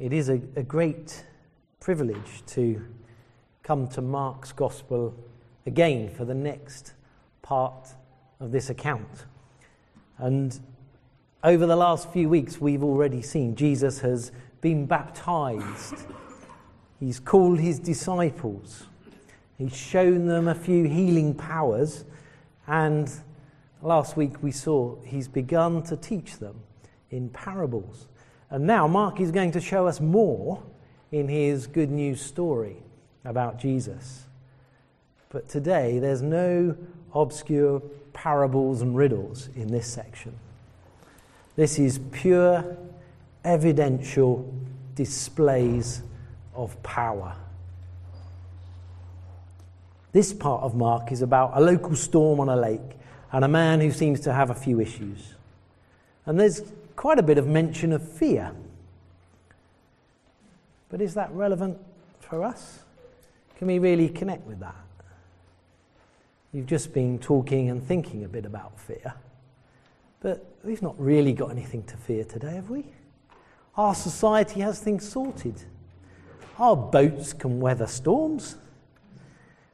It is a, a great privilege to come to Mark's Gospel again for the next part of this account. And over the last few weeks, we've already seen Jesus has been baptized. He's called his disciples. He's shown them a few healing powers. And last week we saw he's begun to teach them in parables. And now Mark is going to show us more in his good news story about Jesus. But today there's no obscure parables and riddles in this section. This is pure, evidential displays of power. This part of Mark is about a local storm on a lake and a man who seems to have a few issues. And there's quite a bit of mention of fear. But is that relevant for us? Can we really connect with that? You've just been talking and thinking a bit about fear. But we've not really got anything to fear today, have we? Our society has things sorted. Our boats can weather storms.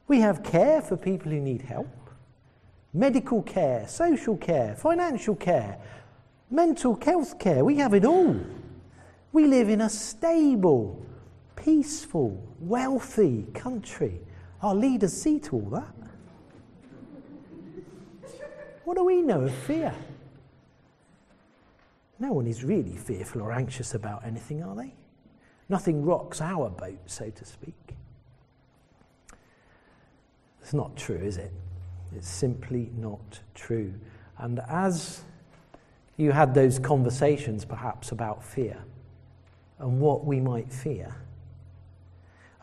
We have care for people who need help medical care, social care, financial care, mental health care. We have it all. We live in a stable, peaceful, wealthy country. Our leaders see to all that. What do we know of fear? No one is really fearful or anxious about anything, are they? Nothing rocks our boat, so to speak. It's not true, is it? It's simply not true. And as you had those conversations perhaps about fear and what we might fear,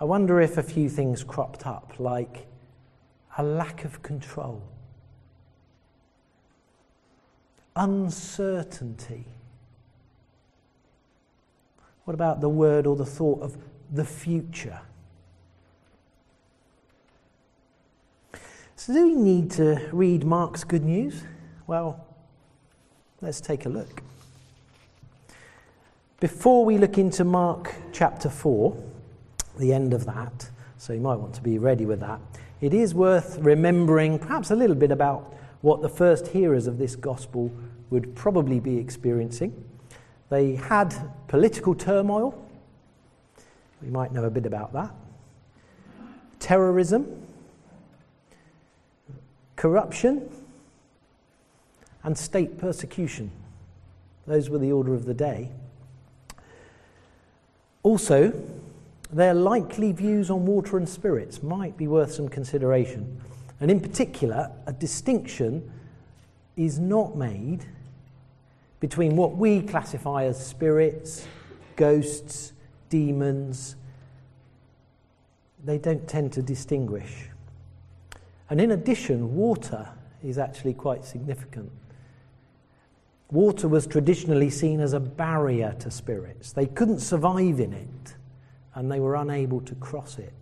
I wonder if a few things cropped up, like a lack of control, uncertainty. What about the word or the thought of the future? So, do we need to read Mark's good news? Well, let's take a look. Before we look into Mark chapter 4, the end of that, so you might want to be ready with that, it is worth remembering perhaps a little bit about what the first hearers of this gospel would probably be experiencing. They had political turmoil. We might know a bit about that. Terrorism, corruption, and state persecution. Those were the order of the day. Also, their likely views on water and spirits might be worth some consideration. And in particular, a distinction is not made between what we classify as spirits, ghosts, demons. They don't tend to distinguish. And in addition, water is actually quite significant. Water was traditionally seen as a barrier to spirits. They couldn't survive in it, and they were unable to cross it.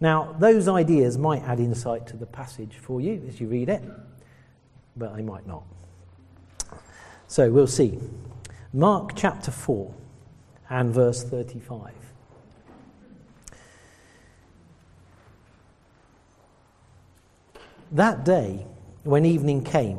Now, those ideas might add insight to the passage for you as you read it, but they might not. So we'll see. Mark chapter 4 and verse 35. That day, when evening came,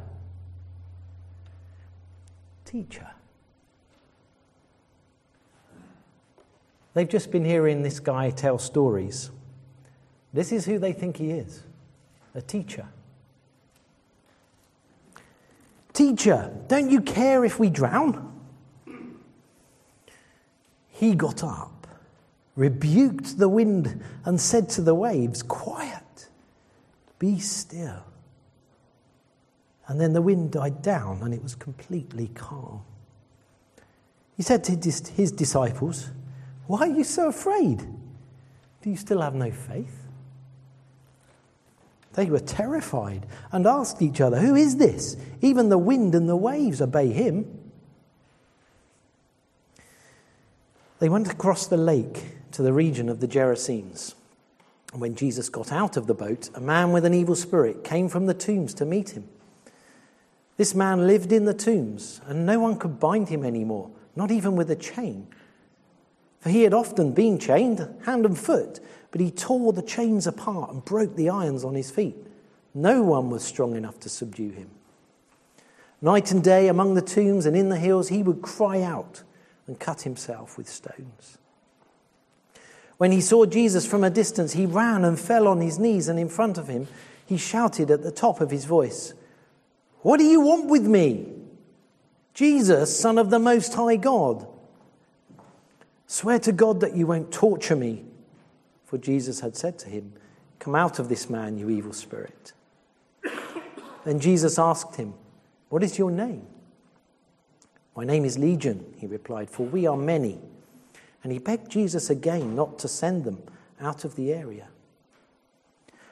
teacher. They've just been hearing this guy tell stories. This is who they think he is a teacher. Teacher, don't you care if we drown? He got up, rebuked the wind, and said to the waves, Quiet be still. And then the wind died down and it was completely calm. He said to his disciples, Why are you so afraid? Do you still have no faith? They were terrified and asked each other, Who is this? Even the wind and the waves obey him. They went across the lake to the region of the Gerasenes. And when Jesus got out of the boat, a man with an evil spirit came from the tombs to meet him. This man lived in the tombs, and no one could bind him anymore, not even with a chain. For he had often been chained, hand and foot, but he tore the chains apart and broke the irons on his feet. No one was strong enough to subdue him. Night and day among the tombs and in the hills, he would cry out and cut himself with stones. When he saw Jesus from a distance, he ran and fell on his knees, and in front of him, he shouted at the top of his voice, What do you want with me? Jesus, Son of the Most High God. Swear to God that you won't torture me. For Jesus had said to him, Come out of this man, you evil spirit. Then Jesus asked him, What is your name? My name is Legion, he replied, for we are many and he begged Jesus again not to send them out of the area.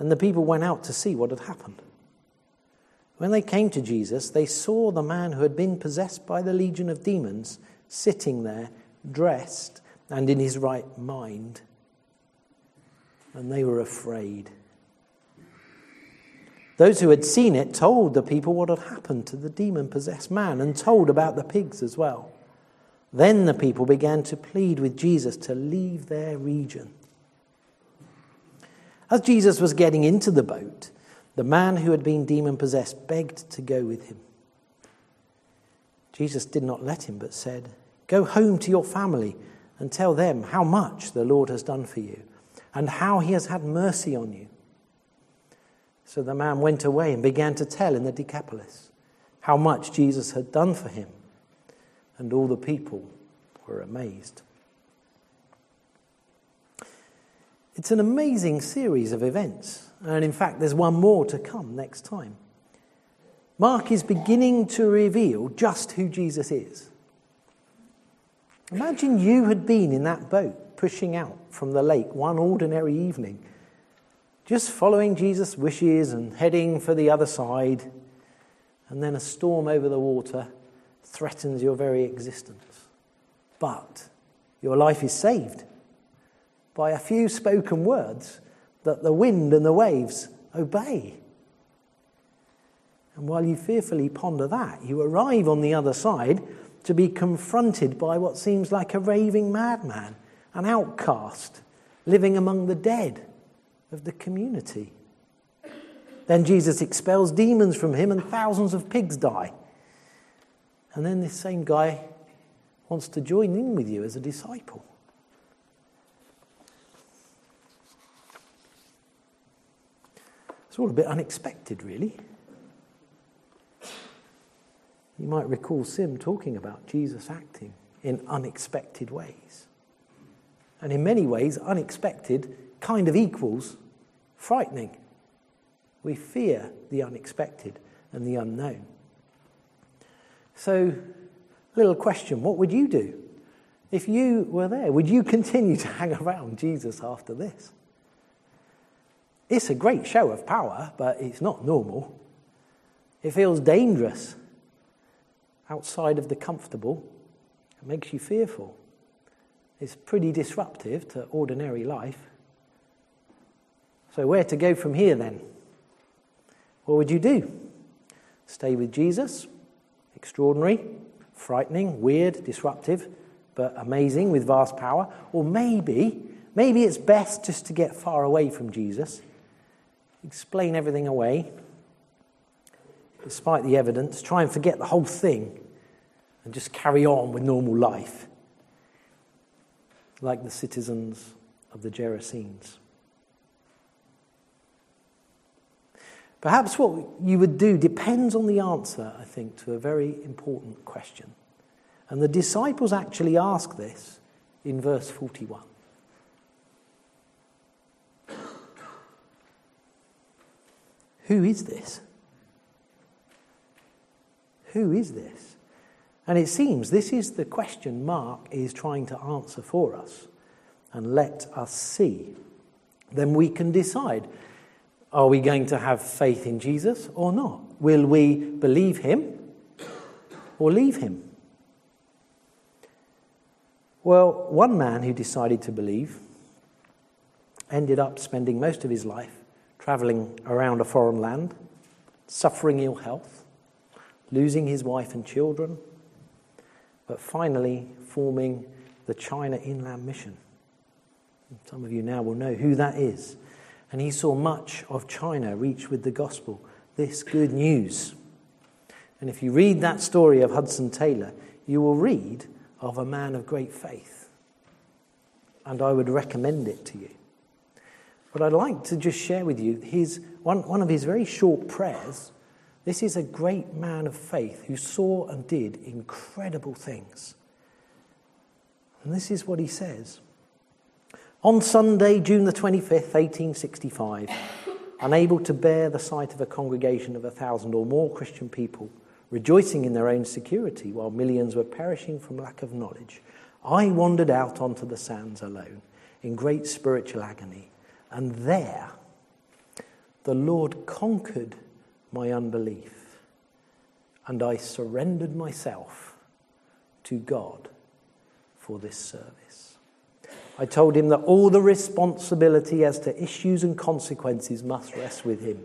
and the people went out to see what had happened. When they came to Jesus, they saw the man who had been possessed by the legion of demons sitting there, dressed and in his right mind. And they were afraid. Those who had seen it told the people what had happened to the demon possessed man and told about the pigs as well. Then the people began to plead with Jesus to leave their region. As Jesus was getting into the boat, the man who had been demon possessed begged to go with him. Jesus did not let him, but said, Go home to your family and tell them how much the Lord has done for you and how he has had mercy on you. So the man went away and began to tell in the Decapolis how much Jesus had done for him and all the people were amazed. It's an amazing series of events, and in fact, there's one more to come next time. Mark is beginning to reveal just who Jesus is. Imagine you had been in that boat pushing out from the lake one ordinary evening, just following Jesus' wishes and heading for the other side, and then a storm over the water threatens your very existence. But your life is saved by a few spoken words that the wind and the waves obey. And while you fearfully ponder that, you arrive on the other side to be confronted by what seems like a raving madman, an outcast living among the dead of the community. Then Jesus expels demons from him, and thousands of pigs die. And then this same guy wants to join in with you as a disciple. It's all a bit unexpected, really. You might recall Sim talking about Jesus acting in unexpected ways. And in many ways, unexpected kind of equals frightening. We fear the unexpected and the unknown. So, little question what would you do if you were there? Would you continue to hang around Jesus after this? It's a great show of power, but it's not normal. It feels dangerous outside of the comfortable. It makes you fearful. It's pretty disruptive to ordinary life. So, where to go from here then? What would you do? Stay with Jesus? extraordinary, frightening, weird, disruptive, but amazing with vast power. Or maybe, maybe it's best just to get far away from Jesus, explain everything away, despite the evidence, try and forget the whole thing, and just carry on with normal life. like the citizens of the Gerasenes. Perhaps what you would do depends on the answer, I think, to a very important question. And the disciples actually ask this in verse 41. Who is this? Who is this? And it seems this is the question Mark is trying to answer for us and let us see. Then we can decide are we going to have faith in Jesus or not? Will we believe him or leave him? Well, one man who decided to believe ended up spending most of his life traveling around a foreign land, suffering ill health, losing his wife and children, but finally forming the China Inland Mission. Some of you now will know who that is and he saw much of China reach with the gospel, this good news. And if you read that story of Hudson Taylor, you will read of a man of great faith. And I would recommend it to you. But I'd like to just share with you his, one, one of his very short prayers. This is a great man of faith who saw and did incredible things. And this is what he says. On Sunday, June the 25th, 1865, unable to bear the sight of a congregation of a thousand or more Christian people rejoicing in their own security while millions were perishing from lack of knowledge, I wandered out onto the sands alone in great spiritual agony. And there, the Lord conquered my unbelief, and I surrendered myself to God for this service. I told him that all the responsibility as to issues and consequences must rest with him.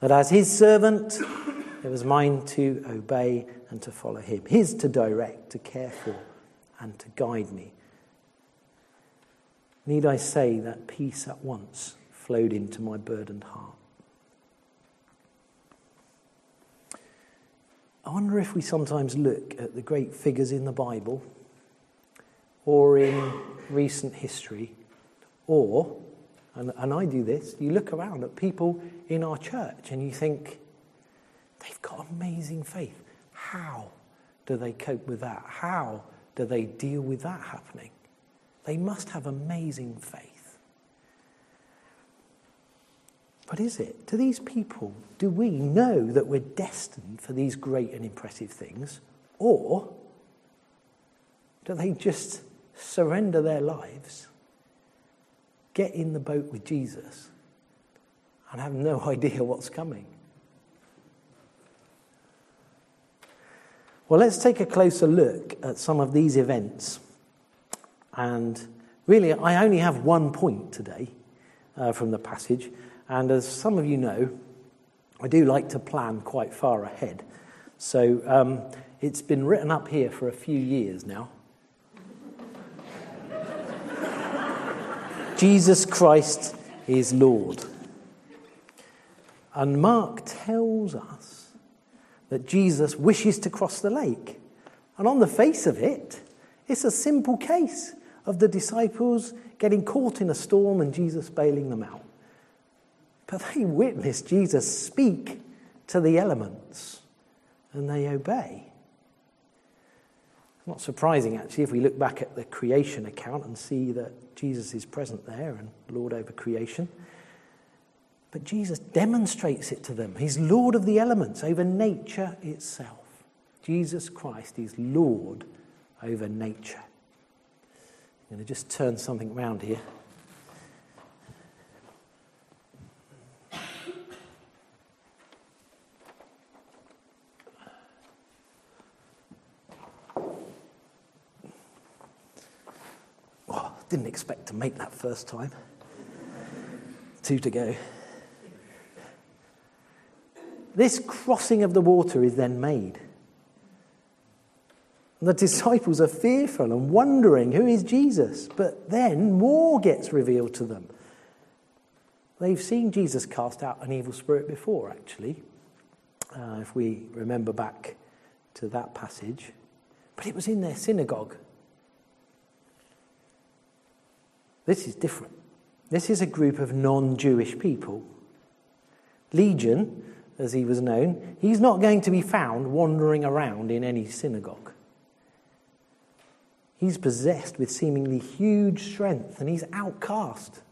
That as his servant, it was mine to obey and to follow him, his to direct, to care for, and to guide me. Need I say that peace at once flowed into my burdened heart? I wonder if we sometimes look at the great figures in the Bible or in recent history, or, and, and I do this, you look around at people in our church and you think, they've got amazing faith. How do they cope with that? How do they deal with that happening? They must have amazing faith. But is it? To these people, do we know that we're destined for these great and impressive things? Or do they just surrender their lives, get in the boat with Jesus, and have no idea what's coming. Well, let's take a closer look at some of these events. And really, I only have one point today uh, from the passage. And as some of you know, I do like to plan quite far ahead. So um, it's been written up here for a few years now. Jesus Christ is Lord. And Mark tells us that Jesus wishes to cross the lake. And on the face of it, it's a simple case of the disciples getting caught in a storm and Jesus bailing them out. But they witness Jesus speak to the elements and they obey. Not surprising, actually, if we look back at the creation account and see that Jesus is present there and Lord over creation. But Jesus demonstrates it to them. He's Lord of the elements, over nature itself. Jesus Christ is Lord over nature. I'm going to just turn something around here. Oh, didn't expect to make that first time. Two to go. This crossing of the water is then made. The disciples are fearful and wondering who is Jesus. But then more gets revealed to them. They've seen Jesus cast out an evil spirit before, actually, uh, if we remember back to that passage. But it was in their synagogue. This is different. This is a group of non Jewish people. Legion, as he was known, he's not going to be found wandering around in any synagogue. He's possessed with seemingly huge strength and he's outcast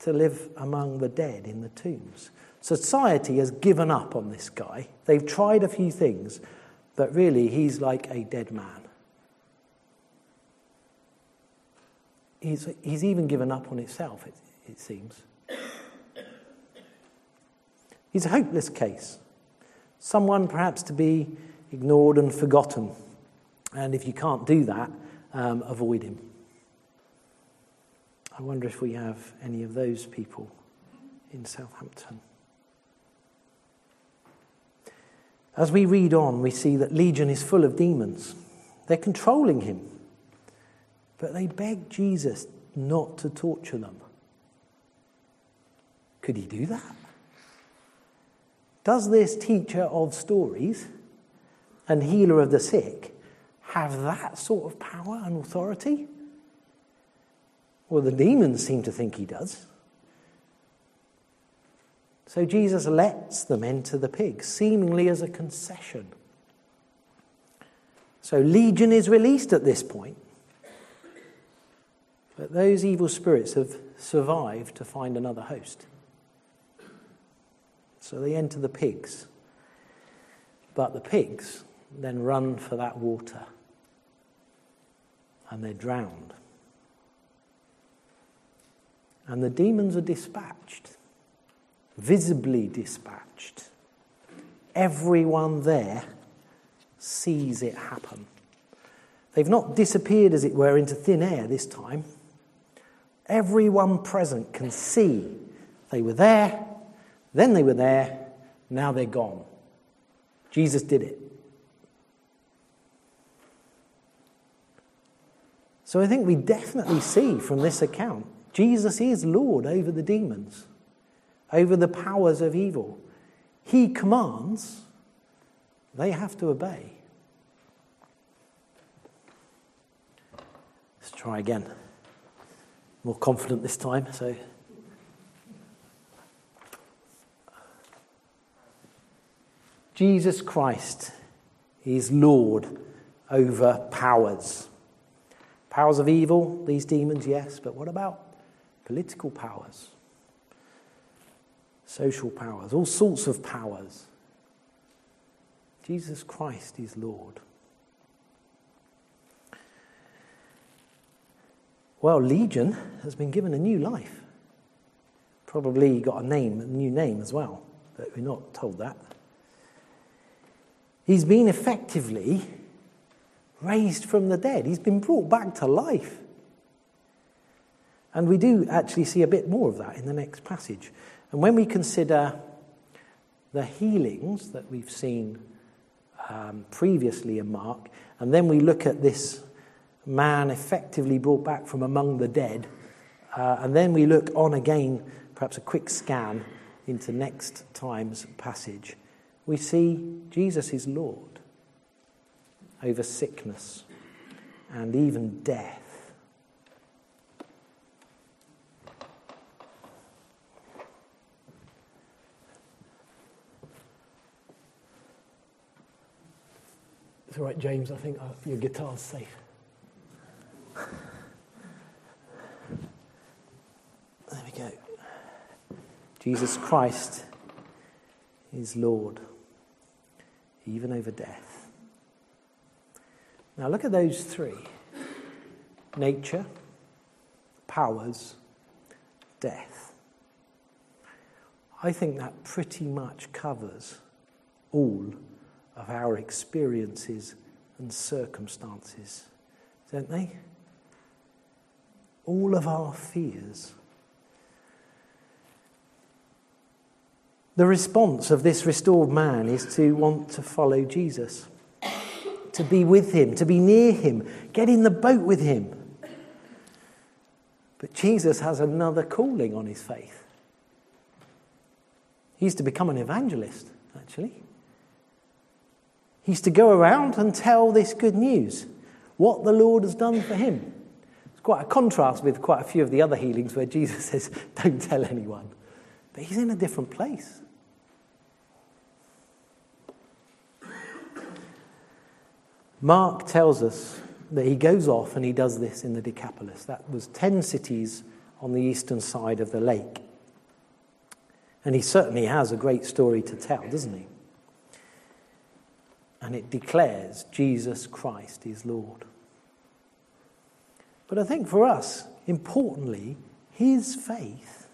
to live among the dead in the tombs. Society has given up on this guy. They've tried a few things, but really he's like a dead man. He's, he's even given up on itself, it, it seems. He's a hopeless case. Someone perhaps to be ignored and forgotten. And if you can't do that, um, avoid him. I wonder if we have any of those people in Southampton. As we read on, we see that Legion is full of demons. They're controlling him. But they beg Jesus not to torture them. Could he do that? Does this teacher of stories and healer of the sick have that sort of power and authority? Well, the demons seem to think he does. So Jesus lets them enter the pigs, seemingly as a concession. So Legion is released at this point. But those evil spirits have survived to find another host. So they enter the pigs. But the pigs then run for that water and they're drowned. And the demons are dispatched, visibly dispatched. Everyone there sees it happen. They've not disappeared, as it were, into thin air this time. Everyone present can see they were there, then they were there, now they're gone. Jesus did it. So I think we definitely see from this account Jesus is Lord over the demons, over the powers of evil. He commands, they have to obey. Let's try again. More confident this time, so. Jesus Christ is Lord over powers. Powers of evil, these demons, yes, but what about political powers? Social powers, all sorts of powers. Jesus Christ is Lord. Well, Legion has been given a new life. Probably got a name, a new name as well, but we're not told that. He's been effectively raised from the dead. He's been brought back to life. And we do actually see a bit more of that in the next passage. And when we consider the healings that we've seen um, previously in Mark, and then we look at this man effectively brought back from among the dead, uh, and then we look on again, perhaps a quick scan into next time's passage, we see Jesus is Lord over sickness and even death. It's all right, James. I think uh, your guitar's safe. There we go. Jesus Christ is Lord, even over death. Now look at those three nature, powers, death. I think that pretty much covers all of our experiences and circumstances, don't they? All of our fears. The response of this restored man is to want to follow Jesus to be with him, to be near him, get in the boat with him. But Jesus has another calling on his faith. He's to become an evangelist, actually. He's to go around and tell this good news, what the Lord has done for him. It's quite a contrast with quite a few of the other healings where Jesus says, Don't tell anyone. But he's in a different place. Mark tells us that he goes off and he does this in the Decapolis. That was 10 cities on the eastern side of the lake. And he certainly has a great story to tell, doesn't he? And it declares Jesus Christ is Lord. But I think for us, importantly, his faith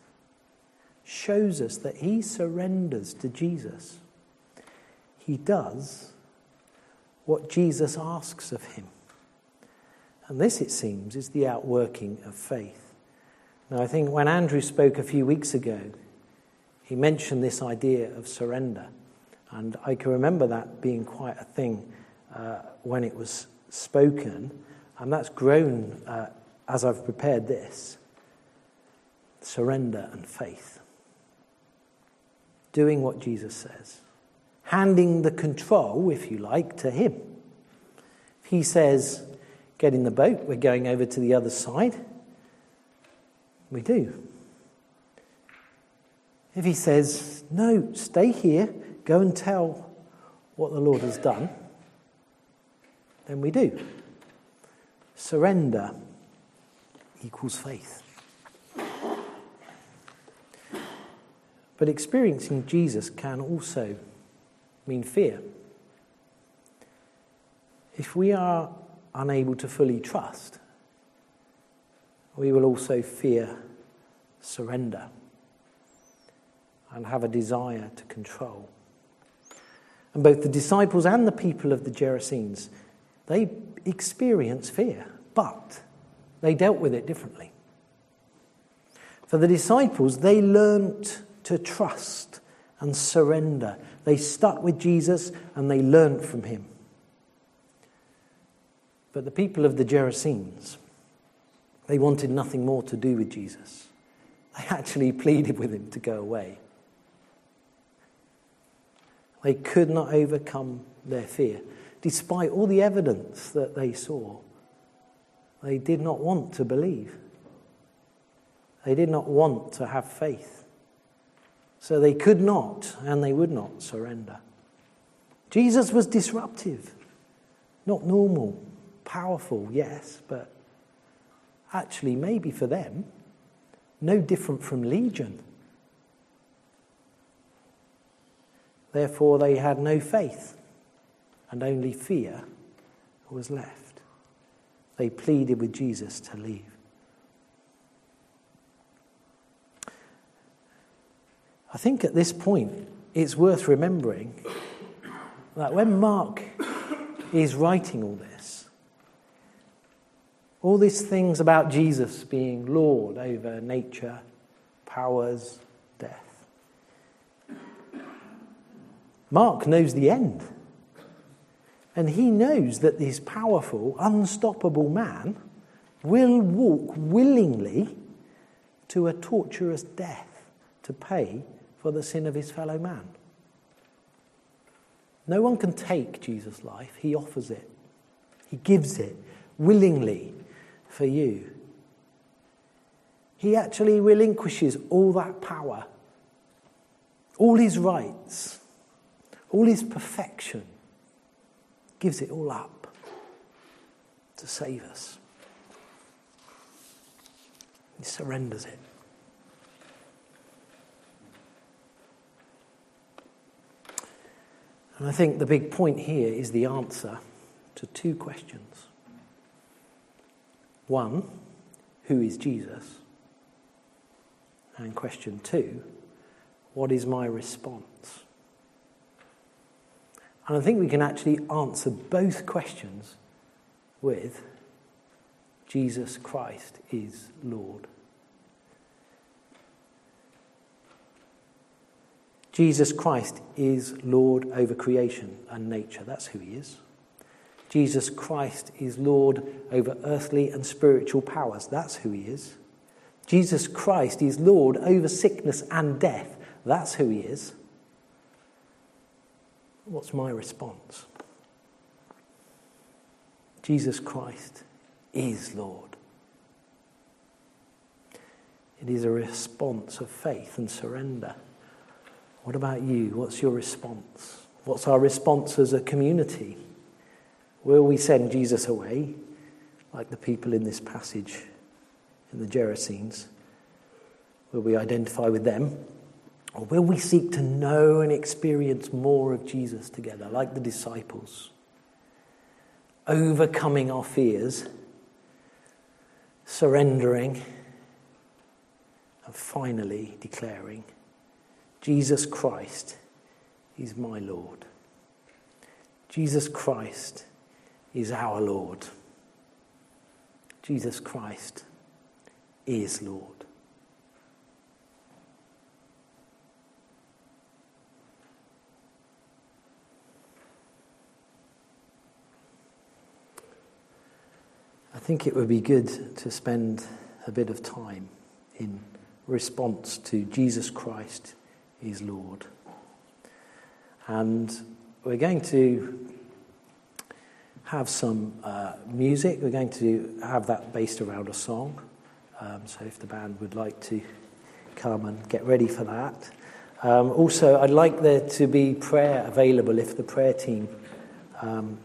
shows us that he surrenders to Jesus. He does what Jesus asks of him. And this, it seems, is the outworking of faith. Now, I think when Andrew spoke a few weeks ago, he mentioned this idea of surrender. And I can remember that being quite a thing uh, when it was spoken. And that's grown uh, as I've prepared this surrender and faith. Doing what Jesus says, handing the control, if you like, to Him. If He says, get in the boat, we're going over to the other side, we do. If He says, no, stay here, go and tell what the Lord has done, then we do. Surrender equals faith. But experiencing Jesus can also mean fear. If we are unable to fully trust, we will also fear surrender and have a desire to control. And both the disciples and the people of the Gerasenes, they experience fear, but they dealt with it differently. For the disciples, they learnt to trust and surrender. They stuck with Jesus and they learnt from him. But the people of the Gerasenes, they wanted nothing more to do with Jesus. They actually pleaded with him to go away. They could not overcome their fear, despite all the evidence that they saw they did not want to believe. They did not want to have faith. So they could not and they would not surrender. Jesus was disruptive, not normal, powerful, yes, but actually, maybe for them, no different from Legion. Therefore, they had no faith, and only fear was left they pleaded with Jesus to leave. I think at this point it's worth remembering that when Mark is writing all this, all these things about Jesus being Lord over nature, powers, death, Mark knows the end. And he knows that this powerful, unstoppable man will walk willingly to a torturous death to pay for the sin of his fellow man. No one can take Jesus' life, he offers it, he gives it willingly for you. He actually relinquishes all that power, all his rights, all his perfection gives it all up to save us. He surrenders it. And I think the big point here is the answer to two questions. One, who is Jesus? And question two, what is my response? And I think we can actually answer both questions with Jesus Christ is Lord. Jesus Christ is Lord over creation and nature. That's who he is. Jesus Christ is Lord over earthly and spiritual powers. That's who he is. Jesus Christ is Lord over sickness and death. That's who he is. What's my response? Jesus Christ is Lord. It is a response of faith and surrender. What about you? What's your response? What's our response as a community? Will we send Jesus away, like the people in this passage in the Gerasenes? Will we identify with them? Or will we seek to know and experience more of Jesus together, like the disciples? Overcoming our fears, surrendering, and finally declaring, Jesus Christ is my Lord. Jesus Christ is our Lord. Jesus Christ is Lord. I think it would be good to spend a bit of time in response to Jesus Christ is Lord. And we're going to have some uh, music. We're going to have that based around a song. Um, so if the band would like to come and get ready for that. Um, also, I'd like there to be prayer available if the prayer team um,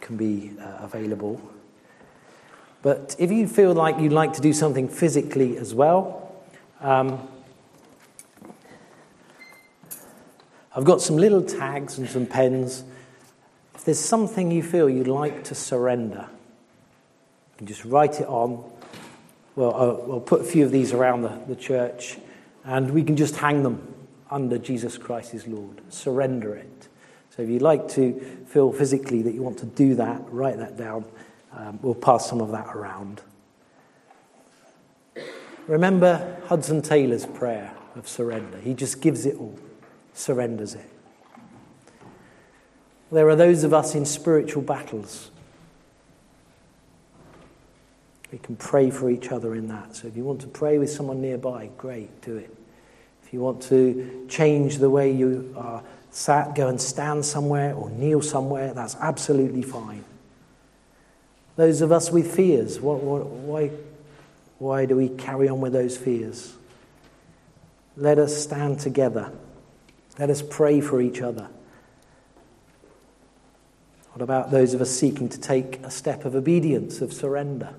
can be uh, available. But if you feel like you'd like to do something physically as well, um, I've got some little tags and some pens. If there's something you feel you'd like to surrender, you can just write it on. Well, uh, we'll put a few of these around the, the church, and we can just hang them under Jesus Christ as Lord. Surrender it. So if you'd like to feel physically that you want to do that, write that down. Um, we'll pass some of that around. Remember Hudson Taylor's prayer of surrender. He just gives it all, surrenders it. There are those of us in spiritual battles. We can pray for each other in that. So if you want to pray with someone nearby, great, do it. If you want to change the way you are sat, go and stand somewhere or kneel somewhere, that's absolutely fine. Those of us with fears, what, what, why, why do we carry on with those fears? Let us stand together. Let us pray for each other. What about those of us seeking to take a step of obedience, of surrender?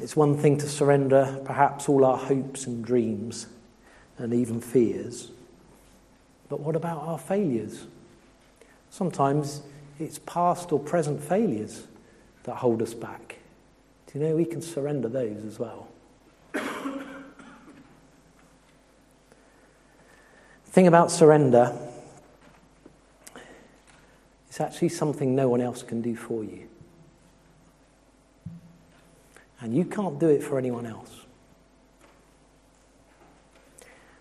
It's one thing to surrender perhaps all our hopes and dreams and even fears. But what about our failures? Sometimes it's past or present failures that hold us back. Do you know we can surrender those as well? Thing about surrender is actually something no one else can do for you. And you can't do it for anyone else.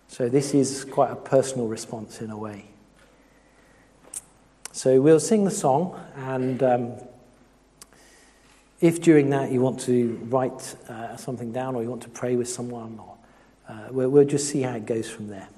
So, this is quite a personal response in a way. So we'll sing the song, and um, if during that you want to write uh, something down or you want to pray with someone, or, uh, we'll, we'll just see how it goes from there.